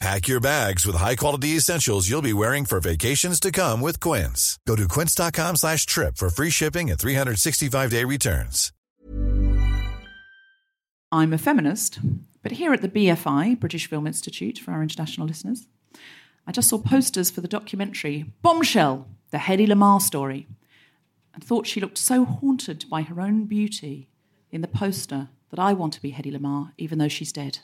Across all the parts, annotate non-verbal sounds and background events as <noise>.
Pack your bags with high-quality essentials you'll be wearing for vacations to come with Quince. Go to quince.com slash trip for free shipping and 365-day returns. I'm a feminist, but here at the BFI, British Film Institute, for our international listeners, I just saw posters for the documentary Bombshell, the Hedy Lamarr story, and thought she looked so haunted by her own beauty in the poster that I want to be Hedy Lamarr, even though she's dead.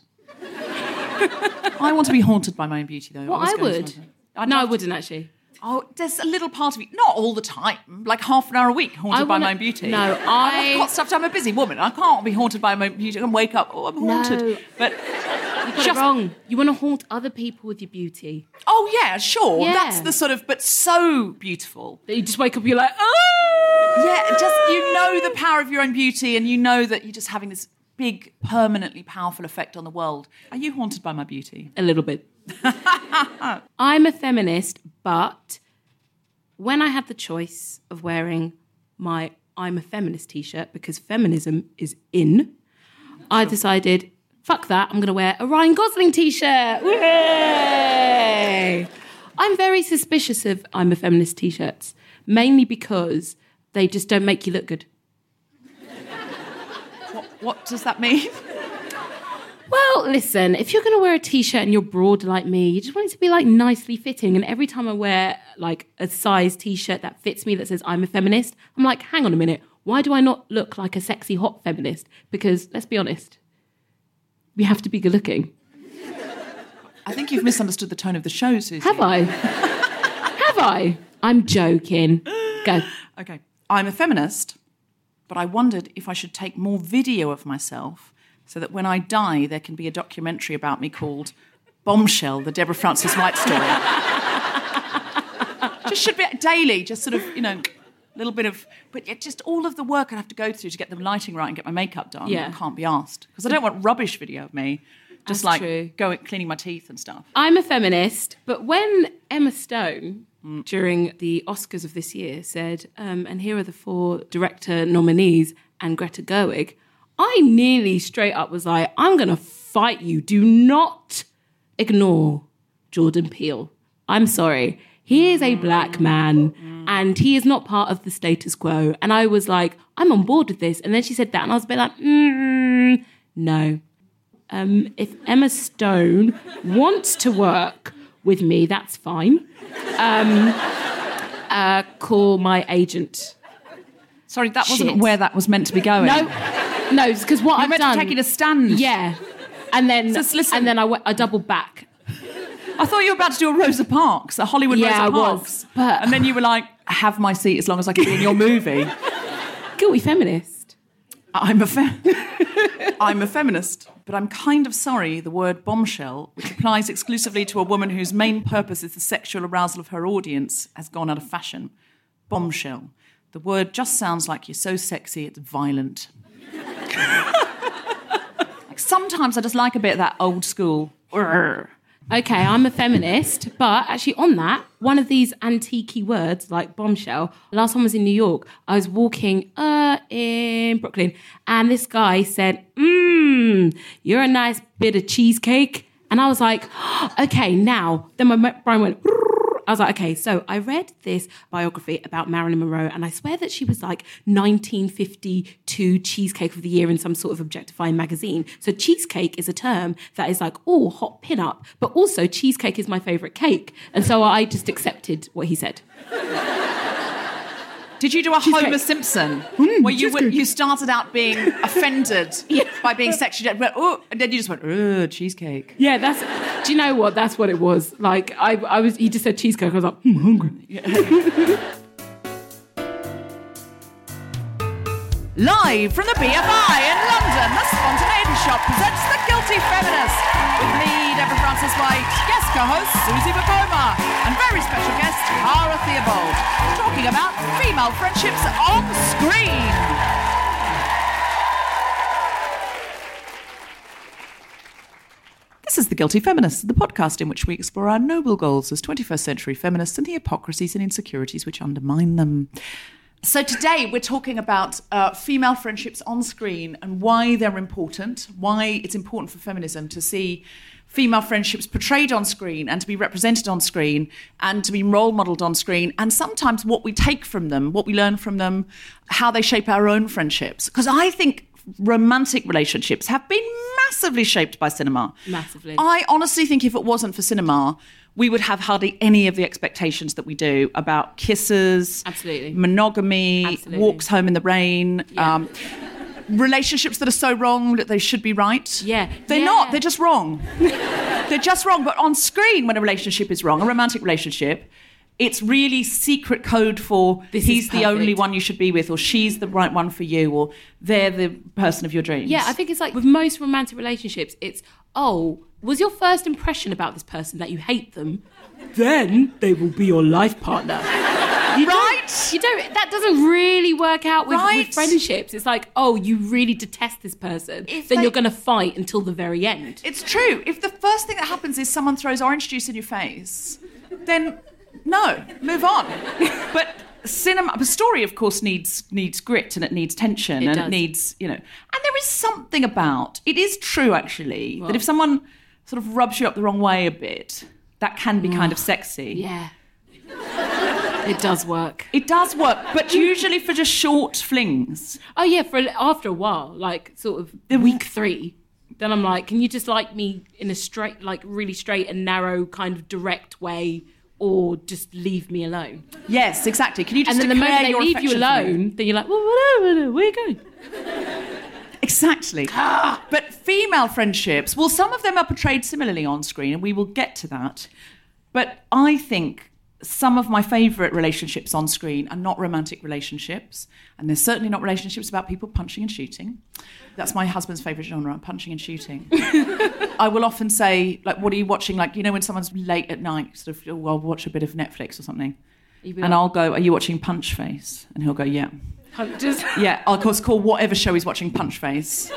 <laughs> I want to be haunted by my own beauty, though. Well, was I would. I'd no, I wouldn't actually. Oh, there's a little part of me, not all the time, like half an hour a week, haunted by wanna- my own beauty. No, I- I've got stuff. to- I'm a busy woman. I can't be haunted by my own beauty and wake up. Oh, I'm haunted. No. But You got Just- it wrong. You want to haunt other people with your beauty. oh yeah, sure. Yeah. That's the sort of, but so beautiful. That you just wake up, you're like, oh, Yeah, just you know the power of your own beauty, and you know that you're just having this big, permanently powerful effect on the world. Are you haunted by my beauty? a little bit. <laughs> I'm a feminist, but when I had the choice of wearing my I'm a feminist t-shirt because feminism is in, I decided, fuck that, I'm going to wear a Ryan Gosling t-shirt. I'm very suspicious of I'm a feminist t-shirts, mainly because they just don't make you look good. What does that mean? <laughs> Well, listen, if you're going to wear a t-shirt and you're broad like me, you just want it to be like nicely fitting. And every time I wear like a size t-shirt that fits me that says I'm a feminist, I'm like, hang on a minute, why do I not look like a sexy hot feminist? Because let's be honest, we have to be good looking. I think you've misunderstood the tone of the show, Susie. Have I? <laughs> have I? I'm joking. Go. Okay. I'm a feminist, but I wondered if I should take more video of myself so that when I die, there can be a documentary about me called Bombshell, the Deborah Frances-White story. <laughs> just should be daily, just sort of, you know, a little bit of, but it just all of the work I'd have to go through to get the lighting right and get my makeup done. Yeah. I can't be asked. Because I don't want rubbish video of me, just That's like true. going, cleaning my teeth and stuff. I'm a feminist, but when Emma Stone, during the Oscars of this year, said, um, and here are the four director nominees and Greta Gerwig, I nearly straight up was like, I'm going to fight you. Do not ignore Jordan Peele. I'm sorry. He is a black man and he is not part of the status quo. And I was like, I'm on board with this. And then she said that, and I was a bit like, mm, no. Um, if Emma Stone wants to work with me, that's fine. Um, uh, call my agent. Sorry, that wasn't where that was meant to be going. No, no, because what You're I've meant done. to take it a stand. yeah, and then and then I, went, I doubled back. I thought you were about to do a Rosa Parks, a Hollywood Yeah, Rosa I Parks. was, but- And then you were like, have my seat as long as I can be in your movie. <laughs> Guilty feminist. I'm a fe- <laughs> I'm a feminist, but I'm kind of sorry the word bombshell, which applies exclusively to a woman whose main purpose is the sexual arousal of her audience, has gone out of fashion. Bombshell. The word just sounds like you're so sexy it's violent. <laughs> like sometimes I just like a bit of that old school. "Urgh." Okay, I'm a feminist, but actually on that, one of these antique words like bombshell. Last time I was in New York, I was walking uh in Brooklyn, and this guy said, "Mmm, you're a nice bit of cheesecake. And I was like, <gasps> okay, now. Then my brain went, <laughs> I was like, okay, so I read this biography about Marilyn Monroe, and I swear that she was like 1952 Cheesecake of the Year in some sort of objectifying magazine. So cheesecake is a term that is like, oh, hot pin-up, but also cheesecake is my favorite cake. And so I just accepted what he said. Did you do a. Homer Simpson Mm, where you you started out being <laughs> offended by being sexually but oh, and then you just went, oh, cheesecake. Yeah, that's. Do you know what? That's what it was. Like I, I was. He just said cheesecake. I was like, I'm hungry. <laughs> Live from the BFI in London, the Spontaneity Shop presents The Guilty Feminist with me, Deborah Frances-White, guest co-host Susie Wokoma, and very special guest Cara Theobold, talking about female friendships on screen. This is The Guilty Feminists, the podcast in which we explore our noble goals as 21st century feminists and the hypocrisies and insecurities which undermine them. So today we're talking about uh, female friendships on screen and why they're important, why it's important for feminism to see female friendships portrayed on screen and to be represented on screen and to be role modeled on screen and sometimes what we take from them, what we learn from them, how they shape our own friendships. Because I think romantic relationships have been massively shaped by cinema. Massively. I honestly think if it wasn't for cinema, we would have hardly any of the expectations that we do about kisses, Absolutely. monogamy, Absolutely. walks home in the rain, Yeah. um, relationships that are so wrong that they should be right. Yeah. They're Yeah. not, they're just wrong. they're just wrong. But on screen, when a relationship is wrong, a romantic relationship, it's really secret code for This he's the only one you should be with, or she's the right one for you, or they're the person of your dreams. Yeah, I think it's like with most romantic relationships, it's oh, was your first impression about this person that you hate them? Then they will be your life partner. You Right? You don't. That doesn't really work out with, Right. with friendships. It's like, oh, you really detest this person, If then they- you're going to fight until the very end. It's true. If the first thing that happens is someone throws orange juice in your face, then no, move on. <laughs> but cinema, the story, of course, needs needs grit and it needs tension It and does. it needs you know. And there is something about it is true actually that if someone sort of rubs you up the wrong way a bit, that can be kind of sexy. Yeah, it does work. It does work, but usually for just short flings. Oh yeah, for after a while, like sort of the week three, then I'm like, can you just like me in a straight, like really straight and narrow kind of direct way, or just leave me alone? Yes, exactly. Can you just and then the declare moment they your leave you affection for me? alone, then you're like, well, whatever, where you going? <laughs> Exactly. <gasps> but female friendships, well, some of them are portrayed similarly on screen, and we will get to that. But I think some of my favourite relationships on screen are not romantic relationships, and they're certainly not relationships about people punching and shooting. That's my husband's favourite genre, punching and shooting. <laughs> I will often say, like, what are you watching? Like, you know, when someone's late at night, sort of, oh, I'll watch a bit of Netflix or something. And I'll go, Are you watching Punch Face? And he'll go, Yeah. Just <laughs> Yeah, I'll of course call whatever show he's watching Punch Face.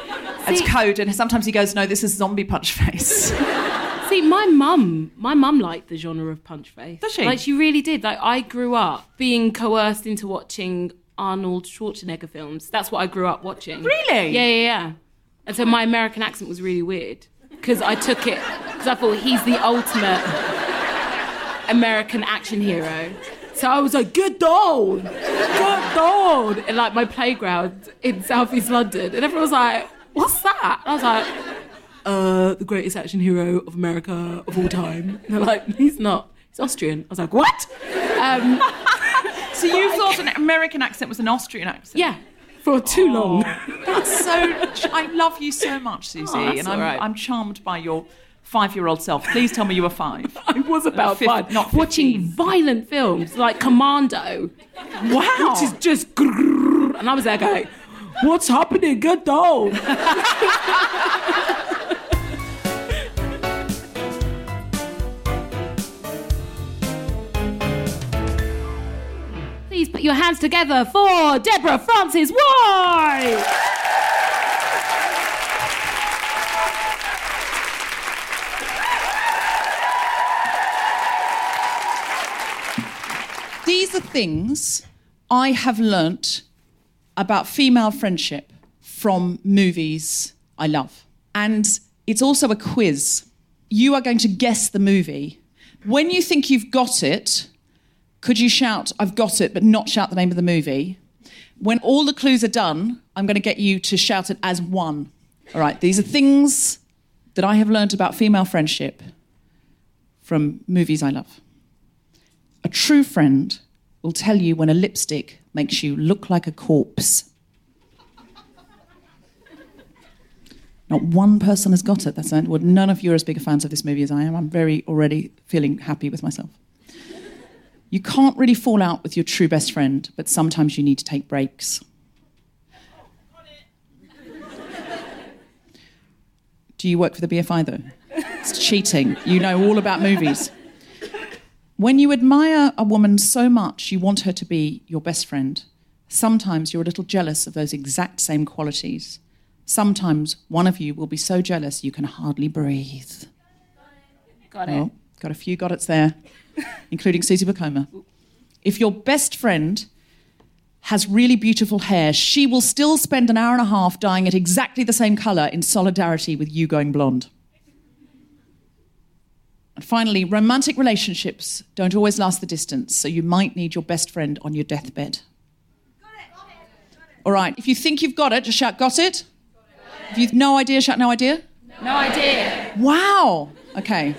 It's code, and sometimes he goes, "No, this is Zombie Punch Face." <laughs> see my mum. My mum liked the genre of punch face. Does she? Like she really did. Like I grew up being coerced into watching Arnold Schwarzenegger films. That's what I grew up watching. Really? Yeah, yeah, yeah. And so my American accent was really weird because I took it because I thought he's the ultimate American action hero. So I was like, good down, good down, in like my playground in southeast London, and everyone was like, what's that? And I was like, uh, the greatest action hero of America of all time. And they're like, he's not. He's Austrian. I was like, what? Um, <laughs> so you thought an American accent was an Austrian accent? yeah, for too long. That's so. I love you so much, Susie, Oh, and I'm, right. I'm charmed by your five-year-old self. Please tell me you were five. <laughs> I was about Fif- five, not watching violent films like Commando, Wow. which is just, and I was there going, "What's happening? Get down!" <laughs> Please put your hands together for Deborah Frances-White. Are things I have learnt about female friendship from movies I love. And it's also a quiz. You are going to guess the movie. When you think you've got it, could you shout, I've got it, but not shout the name of the movie? When all the clues are done, I'm going to get you to shout it as one. All right, these are things that I have learned about female friendship from movies I love. A true friend will tell you when a lipstick makes you look like a corpse. Not one person has got it. That's. Well, none of you are as big a fans of this movie as I am. I'm very already feeling happy with myself. You can't really fall out with your true best friend, but sometimes you need to take breaks. Do you work for the BFI though? It's cheating. You know all about movies. When you admire a woman so much you want her to be your best friend, sometimes you're a little jealous of those exact same qualities. Sometimes one of you will be so jealous you can hardly breathe. Got oh, it. Oh, got a few got it's there, <laughs> including Susie Wokoma. If your best friend has really beautiful hair, she will still spend an hour and a half dyeing it exactly the same colour in solidarity with you going blonde. Finally, romantic relationships don't always last the distance, so you might need your best friend on your deathbed. Got it. All right, if you think you've got it, just shout, got it. If you've no idea, shout, no idea. No idea. Wow. Okay.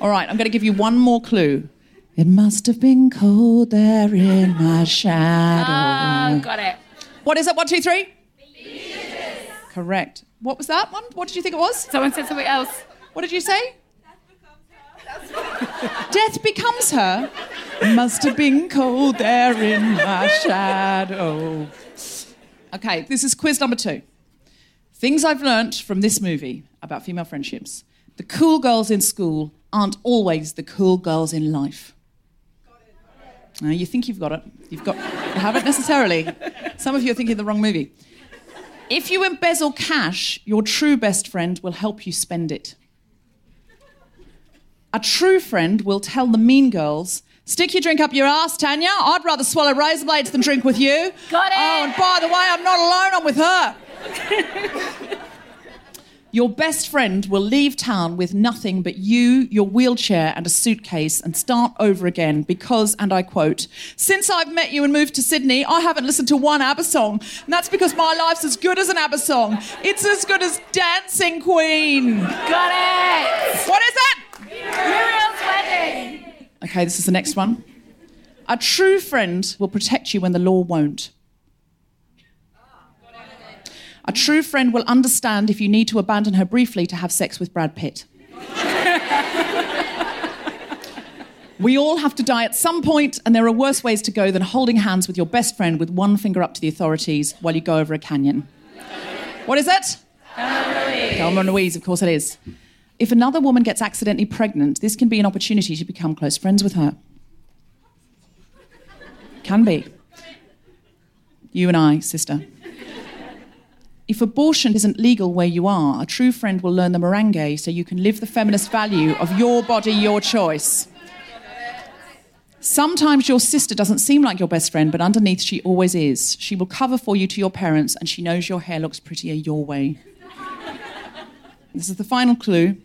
All right, I'm going to give you one more clue. It must have been cold there in my shadow. Oh, got it. What is it? One, two, three? Correct. What was that one? What did you think it was? Someone said something else. What did you say? Death becomes her. Must have been cold there in my shadow. Okay, this is quiz number two. Things I've learnt from this movie about female friendships. The cool girls in school aren't always the cool girls in life. Now, you think you've got it. You've got, you haven't necessarily. Some of you are thinking the wrong movie. If you embezzle cash, your true best friend will help you spend it. A true friend will tell the mean girls, stick your drink up your ass, Tanya. I'd rather swallow razor blades than drink with you. Got it. Oh, and by the way, I'm not alone, I'm with her. <laughs> your best friend will leave town with nothing but you, your wheelchair, and a suitcase and start over again because, and I quote, since I've met you and moved to Sydney, I haven't listened to one ABBA song. And that's because my life's as good as an ABBA song. It's as good as Dancing Queen. Got it. What is it? Muriel's wedding. Okay, this is the next one. A true friend will protect you when the law won't. A true friend will understand if you need to abandon her briefly to have sex with Brad Pitt. we all have to die at some point, and there are worse ways to go than holding hands with your best friend with one finger up to the authorities while you go over a canyon. What is it? Thelma and Louise, of course it is. If another woman gets accidentally pregnant, this can be an opportunity to become close friends with her. Can be. You and I, sister. If abortion isn't legal where you are, a true friend will learn the merengue so you can live the feminist value of your body, your choice. Sometimes your sister doesn't seem like your best friend, but underneath she always is. She will cover for you to your parents, and she knows your hair looks prettier your way. This is the final clue.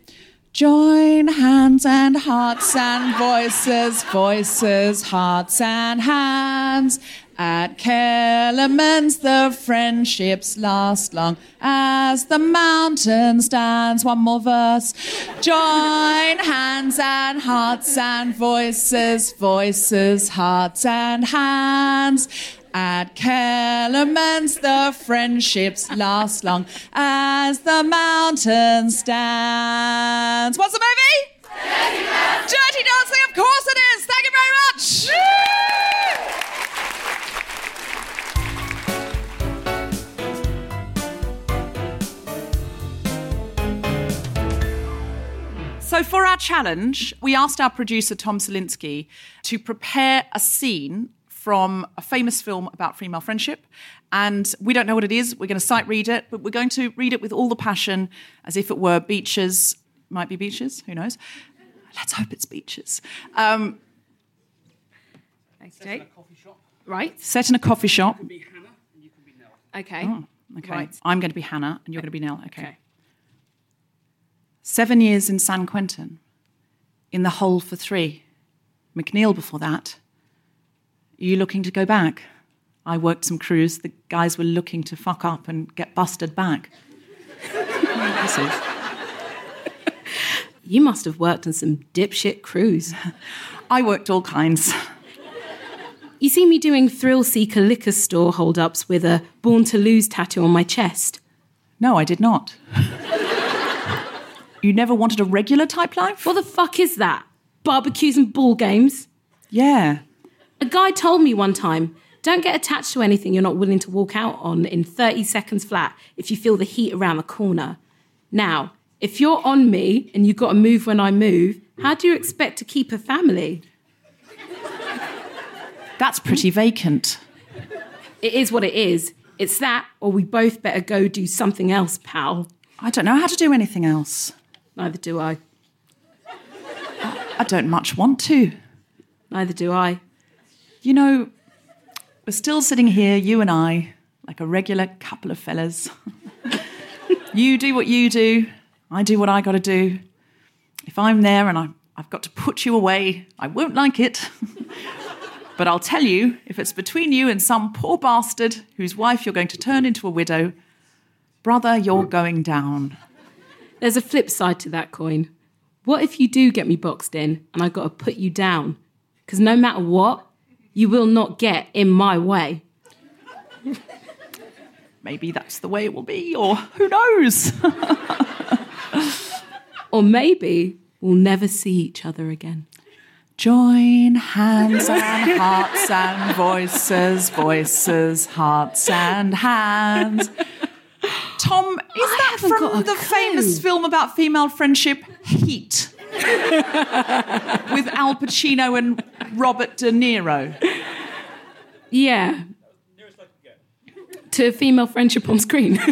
Join hands and hearts and voices, voices, hearts and hands. At Kellerman's, the friendships last long as the mountain stands. One more verse. Join hands and hearts and voices, voices, hearts and hands. At Kellerman's, the friendships last long as the mountain stands. What's the movie? Dirty Dancing. Dirty Dancing, of course it is. Thank you very much. So, for our challenge, we asked our producer, Tom Salinsky, to prepare a scene from a famous film about female friendship. And we don't know what it is. We're going to sight read it, but we're going to read it with all the passion as if it were beaches. Might be beaches, who knows? Let's hope it's beaches. Um, Okay. Right. set in a coffee shop. Okay. Oh, okay. Right. I'm going to be Hannah and you're going to be Nell. Okay. Okay. Seven years in San Quentin. In the hole for three. McNeil before that. Are you looking to go back? I worked some crews. The guys were looking to fuck up and get busted back. You must have worked on some dipshit crews. <laughs> I worked all kinds. You see me doing thrill seeker liquor store hold ups with a born to lose tattoo on my chest. No, I did not. you never wanted a regular type life? What the fuck is that? Barbecues and ball games? Yeah. A guy told me one time don't get attached to anything you're not willing to walk out on in 30 seconds flat if you feel the heat around the corner. Now, if you're on me and you've got to move when I move, how do you expect to keep a family? That's pretty vacant. It is what it is. It's that, or we both better go do something else, pal. I don't know how to do anything else. Neither do I. I don't much want to. Neither do I. You know, we're still sitting here, you and I, like a regular couple of fellas. <laughs> you do what you do, I do what I got to do. If I'm there and I, I've got to put you away, I won't like it. <laughs> but I'll tell you, if it's between you and some poor bastard whose wife you're going to turn into a widow, brother, you're going down. There's a flip side to that coin. What if you do get me boxed in and I've got to put you down? Because no matter what, you will not get in my way. <laughs> Maybe that's the way it will be, or who knows? <laughs> Or maybe we'll never see each other again. Join hands and hearts and voices, voices, hearts and hands. Tom, is that from the clue. famous film about female friendship, Heat? <laughs> With Al Pacino and Robert De Niro. Yeah. To female friendship on screen. <laughs>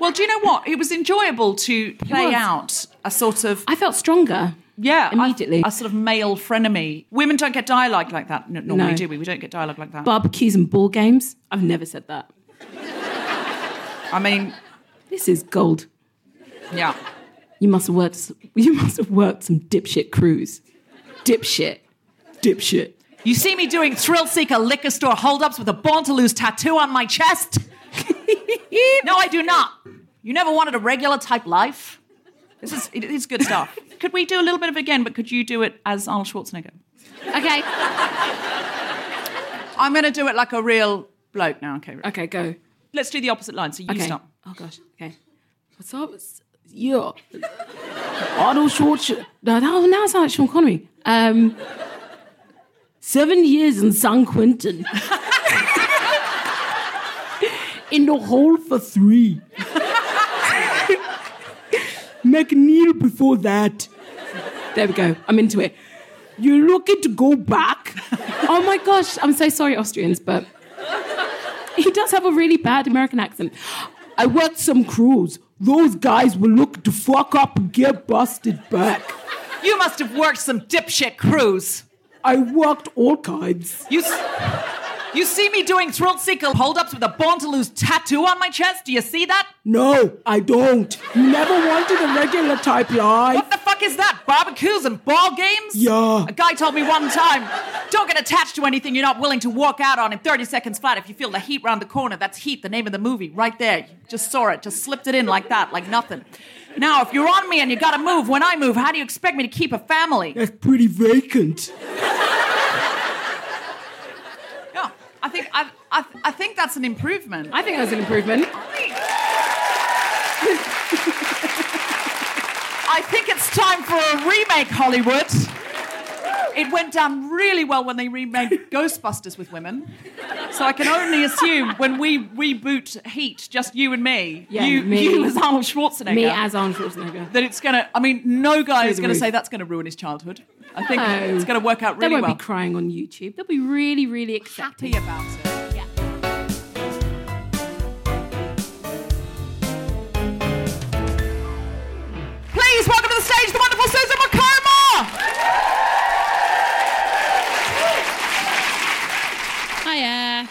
Well, do you know what? It was enjoyable to play out a sort of I felt stronger. yeah, Immediately. a, a sort of male frenemy. Women don't get dialogue like that n- normally, No. do we? We don't get dialogue like that. Barbecues and ball games. I've never said that. I mean, This is gold. yeah. You must have worked. <laughs> You must have worked some dipshit crews. Dipshit. Dipshit. You see me doing thrill seeker liquor store holdups with a born to lose tattoo on my chest? <laughs> no, I do not. You never wanted a regular type life? This is it is good stuff. could we do a little bit of it again, but could you do it as Arnold Schwarzenegger? Okay. I'm going to do it like a real bloke now. Okay, Okay, go. let's do the opposite line. So you Okay. start. Oh gosh. Okay. What's up? Yeah. Arnold Schwarzenegger. No, no, now it's like Sean Connery. Um, seven years in San Quentin. <laughs> in the hole for three. <laughs> McNeil before that. There we go. I'm into it. You're looking to go back? <laughs> oh my gosh. I'm so sorry, Austrians, but he does have a really bad American accent. I worked some crews. Those guys will look to fuck up and get busted back. You must have worked some dipshit crews. I worked all kinds. You, s- you see me doing thrill seeker holdups with a born to lose tattoo on my chest? Do you see that? No, I don't. You never wanted a regular type life. What the fuck is that? Barbecues and ball games? Yeah. A guy told me one time, don't get attached to anything you're not willing to walk out on in 30 seconds flat. If you feel the heat round the corner, that's Heat, the name of the movie, right there. You just saw it, just slipped it in like that, like nothing. Now, if you're on me and you gotta move when I move, how do you expect me to keep a family? That's pretty vacant. Yeah, I think I, I, I think that's an improvement. I think that's an improvement. <laughs> I think it's time for a remake, Hollywood. It went down really well when they remade <laughs> Ghostbusters with women. So I can only assume when we reboot Heat, just you and me, Yeah, you, me. you as Arnold Schwarzenegger, Me as Arnold Schwarzenegger. that it's gonna. I mean, no guy is gonna say that's gonna ruin his childhood. I think No. it's gonna work out really well. They won't well. be crying on YouTube. They'll be really, really accepting. Happy about it. Stage the wonderful Susan. Hiya.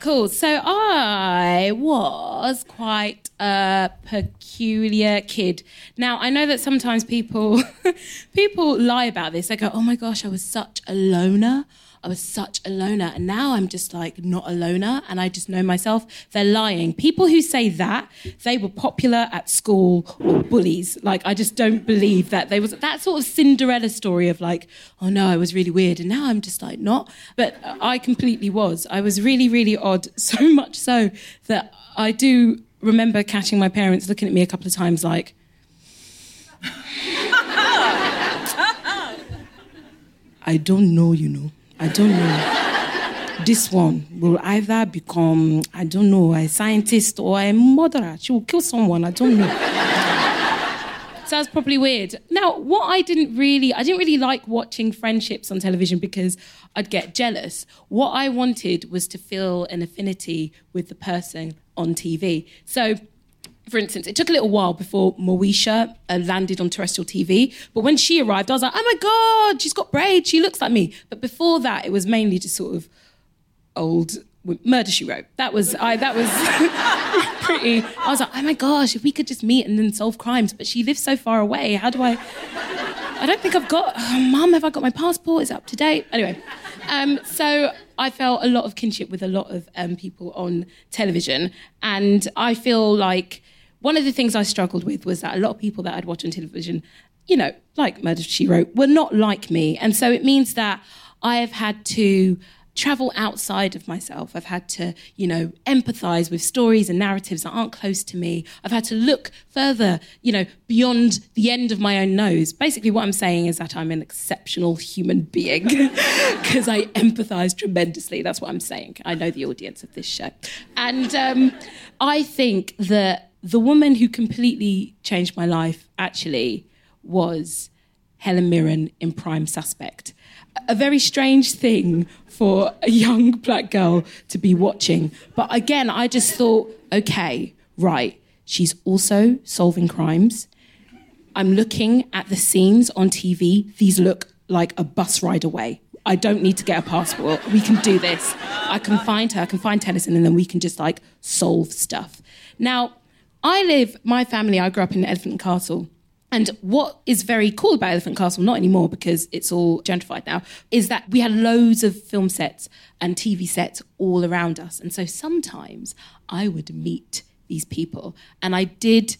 Cool. So I was quite a peculiar kid. Now I know that sometimes people <laughs> people lie about this. They go, "Oh my gosh, I was such a loner." I was such a loner. And now I'm just like not a loner and I just know myself. They're lying. People who say that, they were popular at school or bullies. Like, I just don't believe that they was that sort of Cinderella story of like, oh no, I was really weird. And now I'm just like not. But I completely was. I was really, really odd. <laughs> So much so that I do remember catching my parents looking at me a couple of times like, <laughs> I don't know, you know. I don't know. this one will either become, I don't know, a scientist or a murderer. She will kill someone. I don't know. Sounds probably weird. Now, what I didn't really, I didn't really like watching friendships on television because I'd get jealous. What I wanted was to feel an affinity with the person on TV. So, for instance, it took a little while before Moesha uh, landed on terrestrial TV. But when she arrived, I was like, oh my God, she's got braids. She looks like me. But before that, it was mainly just sort of old murder she wrote. That was, I, that was <laughs> pretty. I was like, oh my gosh, if we could just meet and then solve crimes. But she lives so far away. How do I? I don't think I've got, oh, Mum, have I got my passport? Is it up to date? Anyway, um, so I felt a lot of kinship with a lot of um, people on television. And I feel like one of the things I struggled with was that a lot of people that I'd watch on television, you know, like Murder She Wrote, were not like me. And so it means that I have had to travel outside of myself. I've had to, you know, empathize with stories and narratives that aren't close to me. I've had to look further, you know, beyond the end of my own nose. Basically, what I'm saying is that I'm an exceptional human being <laughs> because I empathize tremendously. That's what I'm saying. I know the audience of this show. And um, I think that the woman who completely changed my life actually was Helen Mirren in Prime Suspect. A very strange thing for a young black girl to be watching. But again, I just thought, okay, right, she's also solving crimes. I'm looking at the scenes on TV. These look like a bus ride away. I don't need to get a passport. We can do this. I can find her, I can find Tennison, and then we can just like solve stuff. Now, I live, my family, I grew up in Elephant Castle. And what is very cool about Elephant Castle, not anymore because it's all gentrified now, is that we had loads of film sets and TV sets all around us. And so sometimes I would meet these people. And I did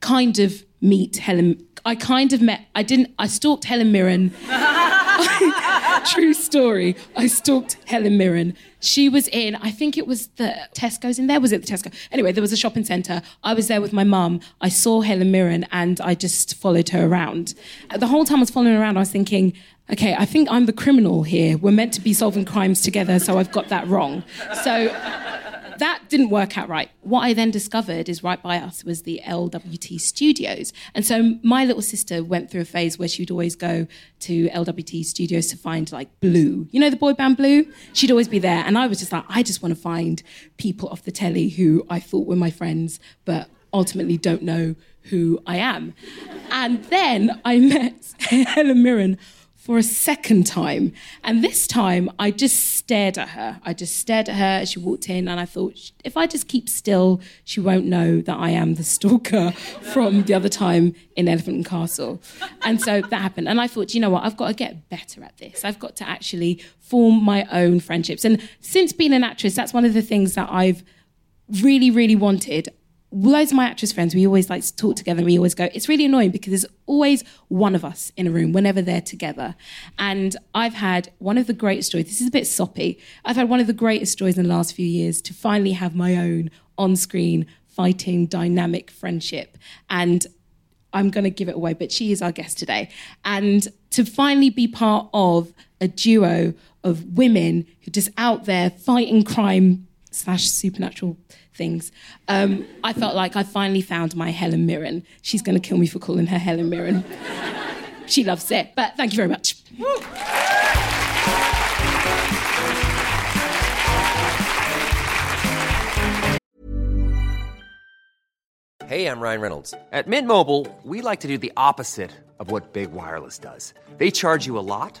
kind of meet Helen. I kind of met, I didn't, I stalked Helen Mirren. <laughs> True story. I stalked Helen Mirren. She was in, I think it was the Tesco's in there. Was it the Tesco? Anyway, there was a shopping centre. I was there with my mum. I saw Helen Mirren and I just followed her around. The whole time I was following around, I was thinking, okay, I think I'm the criminal here. We're meant to be solving crimes together, so I've got that wrong. So that didn't work out right. What I then discovered is right by us was the LWT studios. And so my little sister went through a phase where she'd always go to LWT studios to find like Blue. You know the boy band Blue? She'd always be there. And I was just like, I just want to find people off the telly who I thought were my friends, but ultimately don't know who I am. And then I <laughs> met Helen Mirren for a second time. And this time I just stared at her. I just stared at her as she walked in, and I thought, if I just keep still, she won't know that I am the stalker <laughs> from the other time in Elephant and Castle. And so that happened. And I thought, you know what? I've got to get better at this. I've got to actually form my own friendships. And since being an actress, that's one of the things that I've really, really wanted loads of my actress friends, we always like to talk together. We always go, it's really annoying because there's always one of us in a room whenever they're together. And I've had one of the greatest joys, this is a bit soppy, I've had one of the greatest joys in the last few years to finally have my own on screen fighting dynamic friendship. And I'm going to give it away, but she is our guest today. And to finally be part of a duo of women who just out there fighting crime slash supernatural things. Um, I felt like I finally found my Helen Mirren. She's going to kill me for calling her Helen Mirren. <laughs> she loves it. But thank you very much. Hey, I'm Ryan Reynolds. At Mint Mobile, we like to do the opposite of what Big Wireless does. They charge you a lot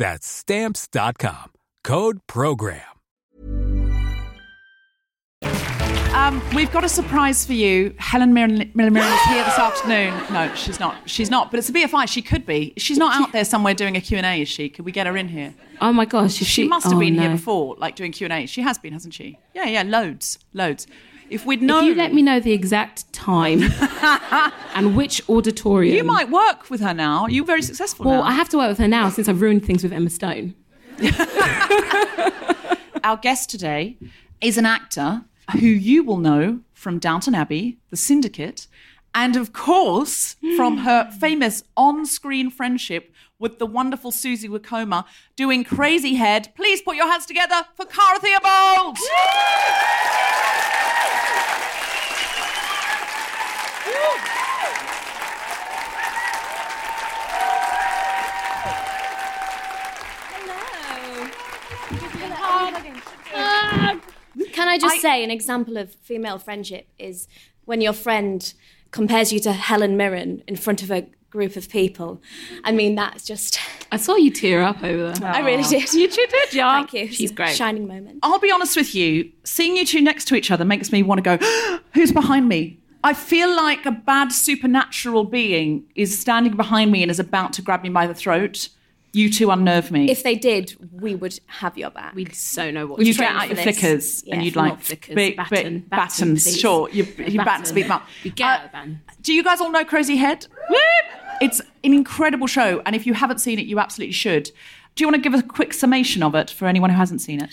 That's Stamps.com. Code PROGRAM. Um, we've got a surprise for you. Helen Mirren, Mirren is here this afternoon. No, she's not. She's not. But it's a BFI. She could be. She's not out there somewhere doing a Q&A, is she? Could we get her in here? Oh my gosh, She she, must have oh, been here before, like doing Q&A. She has been, hasn't she? Yeah, yeah, loads, loads. If we'd known... If you let me know the exact time <laughs> and which auditorium. You might work with her now. You're very successful Well, now. I have to work with her now since I've ruined things with Emma Stone. <laughs> Our guest today is an actor who you will know from Downton Abbey, The Syndicate, and of course hmm. from her famous on-screen friendship with the wonderful Susie Wokoma doing Crazyhead. Please put your hands together for Cara Theobold. Can I just I- say an example of female friendship is when your friend compares you to Helen Mirren in front of a group of people. I mean, that's just. I saw you tear up over there. I really did. You did, yeah. Thank you. It's She's a great. Shining moment. I'll be honest with you, seeing you two next to each other makes me want to go, <gasps> who's behind me? I feel like a bad supernatural being is standing behind me and is about to grab me by the throat. You two unnerve me. If they did, we would have your back. We so know what you We've get out for your this. flickers Yeah, and you'd like flickers, big, batten, big batten, battens. please. Sure, you, you batten Batten. speed them up. You get Uh, it, man. Do you guys all know Crazyhead? It's an incredible show, and if you haven't seen it, you absolutely should. Do you want to give a quick summation of it for anyone who hasn't seen it?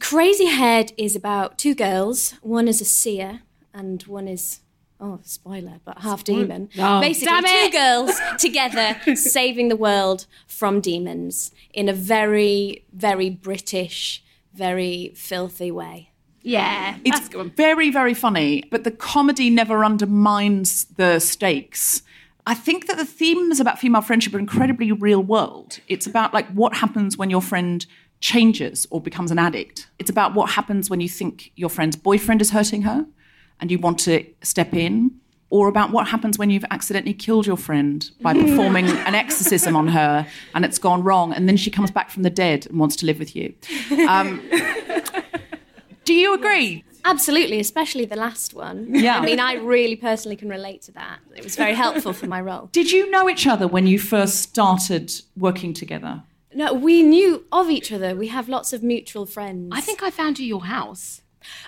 Crazyhead is about two girls. One is a seer, and one is. Oh, spoiler, but half demon. Oh, Basically, damn two girls <laughs> together saving the world from demons in a very, very British, very filthy way. Yeah, It's very, very funny, but the comedy never undermines the stakes. I think that the themes about female friendship are incredibly real world. It's about like what happens when your friend changes or becomes an addict. It's about what happens when you think your friend's boyfriend is hurting her and you want to step in, or about what happens when you've accidentally killed your friend by performing an <laughs> exorcism on her and it's gone wrong, and then she comes back from the dead and wants to live with you. Um, <laughs> do you agree? Absolutely, especially the last one. Yeah. I mean, I really personally can relate to that. It was very helpful for my role. Did you know each other when you first started working together? No, we knew of each other. We have lots of mutual friends. I think I found you your house.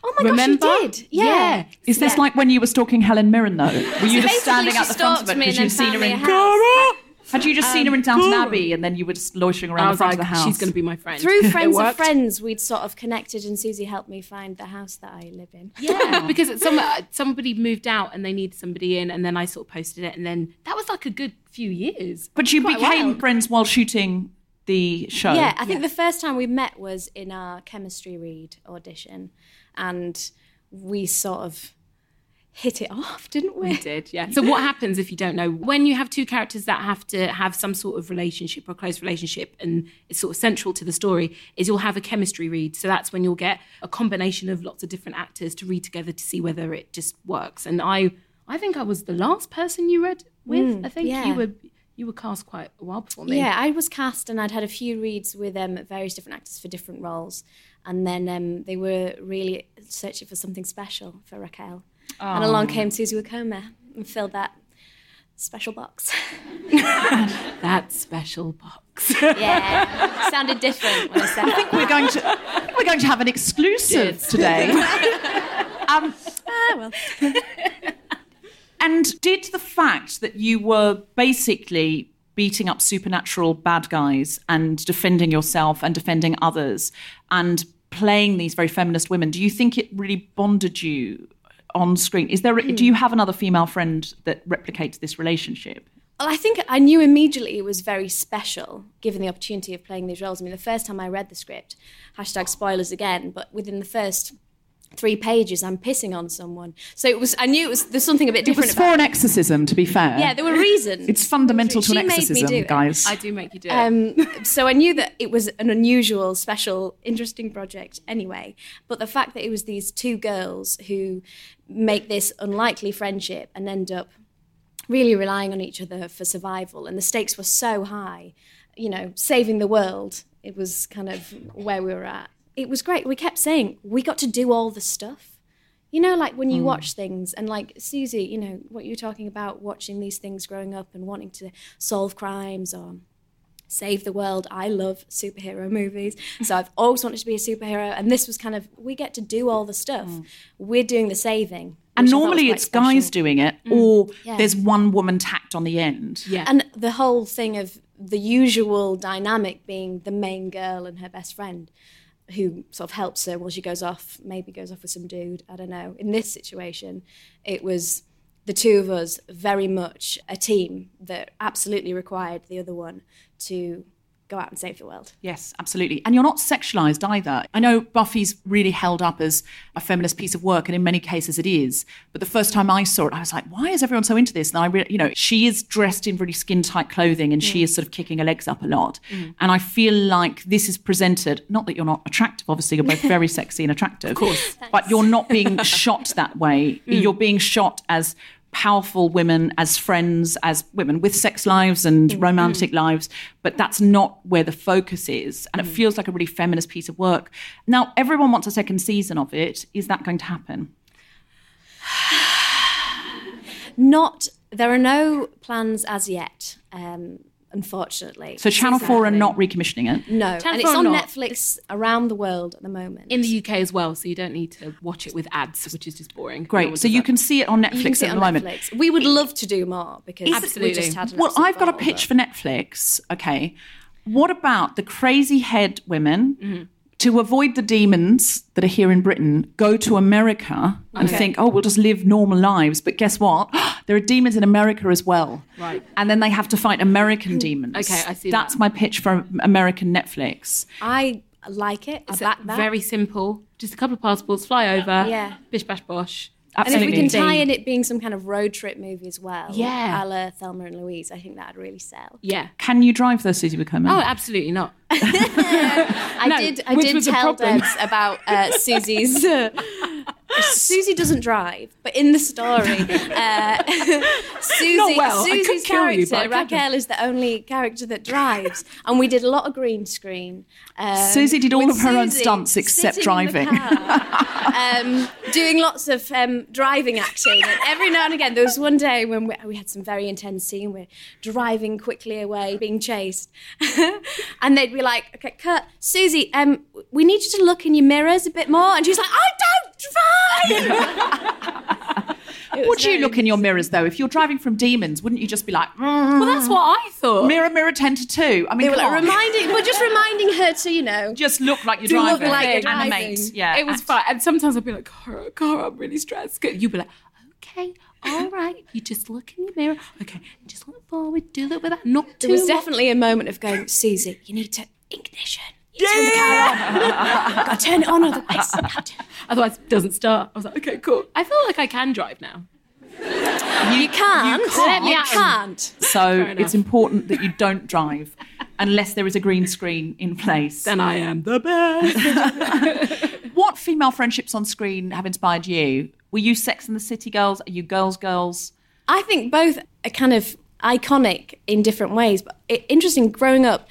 Oh my Remember? gosh, you did. Yeah. Yeah. Is this Yeah. like when you were stalking Helen Mirren, though? Were you just standing at the front of stalked it me because you'd seen her in a house. Had you just seen her in um, Downton Abbey and then you were just loitering around the front like, of the house? she's going to be my friend. Through <laughs> friends of friends, we'd sort of connected, and Susie helped me find the house that I live in. Yeah, <laughs> because some, uh, somebody moved out and they needed somebody in, and then I sort of posted it, and then that was like a good few years. But you became while. friends while shooting the show. Yeah, I think the first time we met was in our chemistry read audition, and we sort of hit it off, didn't we? We did, yeah. So what happens if you don't know? When you have two characters that have to have some sort of relationship or close relationship and it's sort of central to the story, is you'll have a chemistry read. So that's when you'll get a combination of lots of different actors to read together to see whether it just works. And I I think I was the last person you read with. I think yeah. you were you were cast quite a while before me. Yeah, I was cast and I'd had a few reads with um, various different actors for different roles. And then um, they were really searching for something special for Raquel. And along came Susie Wokoma and filled that special box. <laughs> that special box. yeah, sounded different when I said it. We're going to think we're going to have an exclusive today. <laughs> um, Ah, well. <laughs> and did the fact that you were basically beating up supernatural bad guys and defending yourself and defending others and playing these very feminist women, do you think it really bonded you on screen? Is there do you have another female friend that replicates this relationship? Well, I think I knew immediately it was very special, given the opportunity of playing these roles. I mean, the first time I read the script, hashtag spoilers again, but within the first three pages, I'm pissing on someone. So it was. I knew it was. There's something a bit different. It different was about. for an exorcism, to be fair. yeah, there were reasons. It's fundamental to She an made me exorcism, do it. guys. I do make you do it. Um, so I knew that it was an unusual, special, interesting project anyway. But the fact that it was these two girls who make this unlikely friendship and end up really relying on each other for survival, and the stakes were so high, you know, saving the world, it was kind of where we were at. It was great. We kept saying, we got to do all the stuff. You know, like when you mm. watch things, and like Susie, you know, what you're talking about, watching these things growing up and wanting to solve crimes or save the world. I love superhero movies. <laughs> So I've always wanted to be a superhero. And this was kind of, we get to do all the stuff. Mm. We're doing the saving. and which I thought was normally quite it's guys doing it, mm. or Yeah. there's one woman tacked on the end. yeah. And the whole thing of the usual dynamic being the main girl and her best friend who sort of helps her while she goes off, maybe goes off with some dude. I don't know. In this situation, it was the two of us very much a team that absolutely required the other one to go out and save the world. Yes, absolutely. And you're not sexualized either. I know Buffy's really held up as a feminist piece of work, and in many cases it is. But the first time I saw it, I was like, why is everyone so into this? And I, re- you know, she is dressed in really skin tight clothing, and she mm. is sort of kicking her legs up a lot. Mm. And I feel like this is presented. Not that you're not attractive. Obviously, you're both very <laughs> sexy and attractive. Of course. But you're not being shot that way. <laughs> Mm. You're being shot as powerful women as friends, as women with sex lives and romantic lives, but that's not where the focus is. And it feels like a really feminist piece of work. Now, everyone wants a second season of it. Is that going to happen? <sighs> Not, there are no plans as yet, um, unfortunately. So, Channel 4 are not recommissioning it. No, Channel and it's on not. Netflix around the world at the moment. in the UK as well, so you don't need to watch it with ads, which is just boring. Great. one So, you can see it on you can Netflix see at it the on moment. We would love to do more because Absolutely. we just had an Well, I've got a pitch but- for Netflix. Okay. What about the Crazyhead women mm-hmm. To avoid the demons that are here in Britain, go to America and think, oh, we'll just live normal lives. But guess what? <gasps> there are demons in America as well. Right. And then they have to fight American <clears throat> demons. Okay, I see That's that. my pitch for American Netflix. I like it. I It's back that. very simple. Just a couple of passports, fly over. Yeah. Bish bash bosh. And if we can tie in it being some kind of road trip movie as well, Yeah. a la Thelma and Louise, I think that'd really sell. Yeah. Can you drive though, Susie Wokoma? Oh, absolutely not. <laughs> I No, did. I did tell problem. Debs about uh, Susie's. Uh, <laughs> Susie doesn't drive, but in the story, uh, <laughs> Susie, well. Susie's kill you, character but I couldn't. Raquel is the only character that drives, and we did a lot of green screen. um, Susie did all of her own stunts except sitting in the driving. Um, doing lots of um, driving acting. And every now and again, there was one day when we, we had some very intense scene. We're driving quickly away, being chased, <laughs> and they'd be like, "Okay, cut, Susie. Um, we need you to look in your mirrors a bit more." And she's like, "I don't drive." <laughs> It was Would you look in your mirrors though? If you're driving from demons, wouldn't you just be like, mm-hmm. Well, that's what I thought. mirror, mirror, ten to two? I mean, They were like on. reminding, but just reminding her to, you know, just look like you're To look like you're driving. Animate. Yeah, it was fun. And sometimes I'd be like, Cara, Cara, I'm really stressed. You'd be like, okay, all <laughs> right. You just look in the mirror. Okay, just look forward, do a little bit of that. Not too there was much. definitely a moment of going, Susie, you need to ignition. You turn the car on. Gotta turn it on, otherwise. <laughs> Otherwise, it doesn't start. I was like, okay, cool. I feel like I can drive now. You can't. You can't. You can't. So it's important that you don't drive unless there is a green screen in place. Then I am the best. <laughs> what female friendships on screen have inspired you? Were you Sex and the City girls? Are you girls girls? I think both are kind of iconic in different ways. But it, interesting, growing up,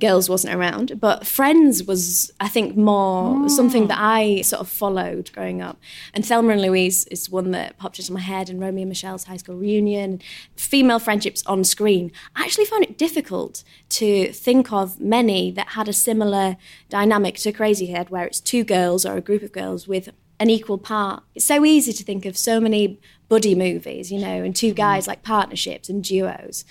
Girls wasn't around, but Friends was, I think, more hmm. something that I sort of followed growing up. And Thelma and Louise is one that popped into my head, and Romy and Michele's high school reunion, female friendships on screen. I actually found it difficult to think of many that had a similar dynamic to Crazyhead, where it's two girls or a group of girls with an equal part. It's so easy to think of so many buddy movies, you know, and two hmm. guys like partnerships and duos.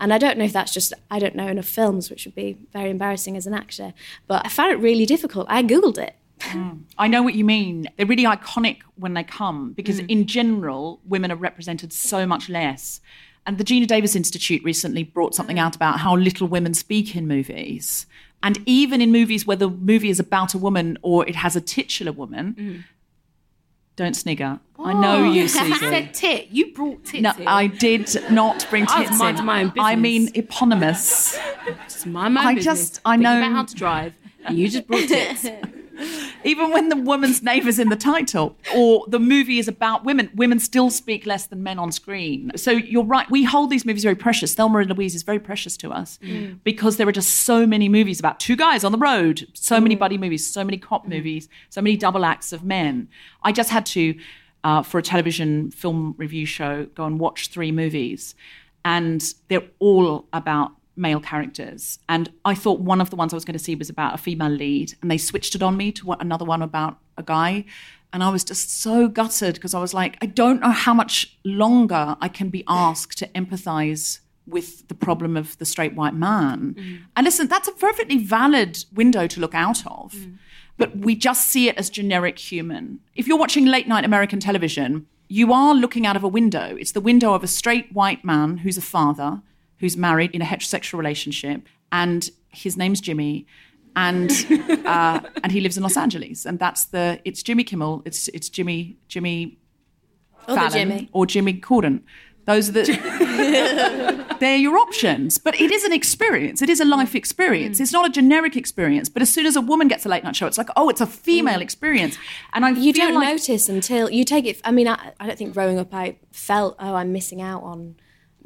And I don't know if that's just, I don't know enough films, which would be very embarrassing as an actor. But I found it really difficult. I Googled it. Mm. I know what you mean. They're really iconic when they come because, mm. in general, women are represented so much less. And the Geena Davis Institute recently brought something mm. out about how little women speak in movies. And even in movies where the movie is about a woman or it has a titular woman, don't snigger. I know you, <laughs> I Susie. said tit. You brought tit. No, in. I did not bring I was in. my own business. I mean eponymous. <laughs> Just mind my own I business. just- I Think know- about how to drive. And you just brought tits. <laughs> Even when the woman's name is in the title, or the movie is about women, women still speak less than men on screen. So you're right. We hold these movies very precious. Thelma and Louise is very precious to us because there are just so many movies about two guys on the road, so many buddy movies, so many cop movies, so many double acts of men. I just had to, uh, for a television film review show, go and watch three movies, and they're all about male characters. And I thought one of the ones I was going to see was about a female lead, and they switched it on me to what, another one about a guy. And I was just so gutted because I was like, I don't know how much longer I can be asked to empathize with the problem of the straight white man. Mm. And listen, that's a perfectly valid window to look out of. Mm. But we just see it as generic human. If you're watching late night American television, you are looking out of a window. It's the window of a straight white man who's a father, who's married in a heterosexual relationship, and his name's Jimmy, and <laughs> uh, and he lives in Los Angeles, and that's the it's Jimmy Kimmel, it's it's Jimmy Jimmy Fallon Jimmy. or Jimmy Corden. Those are the <laughs> they're your options. But it is an experience. It is a life mm. experience. It's mm. not a generic experience. But as soon as a woman gets a late night show, it's like, oh, it's a female mm. experience. And I You don't like notice until you take it. I mean, I, I don't think growing up I felt, oh, I'm missing out on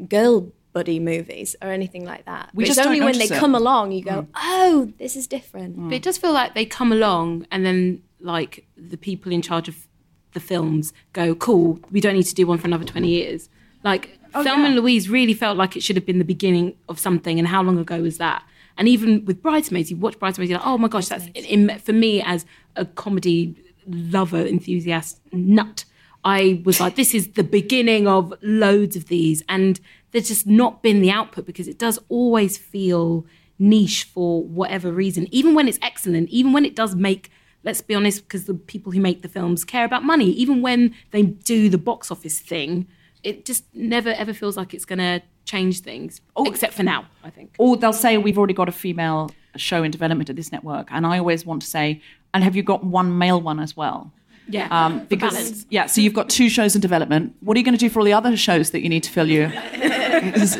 girl buddy movies or anything like that. We But just it's only when they it. come along you go, mm. oh, this is different. But it does feel like they come along and then like the people in charge of the films go, cool, we don't need to do one for another 20 years. Like oh, Thelma and Louise really felt like it should have been the beginning of something. And how long ago was that? And even with Bridesmaids, you watch Bridesmaids, you're like, oh my gosh, that's in, for me as a comedy lover, enthusiast, nut. I was like, this is the beginning of loads of these. And there's just not been the output because it does always feel niche for whatever reason. Even when it's excellent, even when it does make, let's be honest, because the people who make the films care about money, even when they do the box office thing, it just never ever feels like it's going to change things. except for now, I think. or they'll say we've already got a female show in development at this network, and I always want to say, and have you got one male one as well? Yeah. Um, because balance. yeah, so you've got two shows in development. What are you going to do for all the other shows that you need to fill you? <laughs>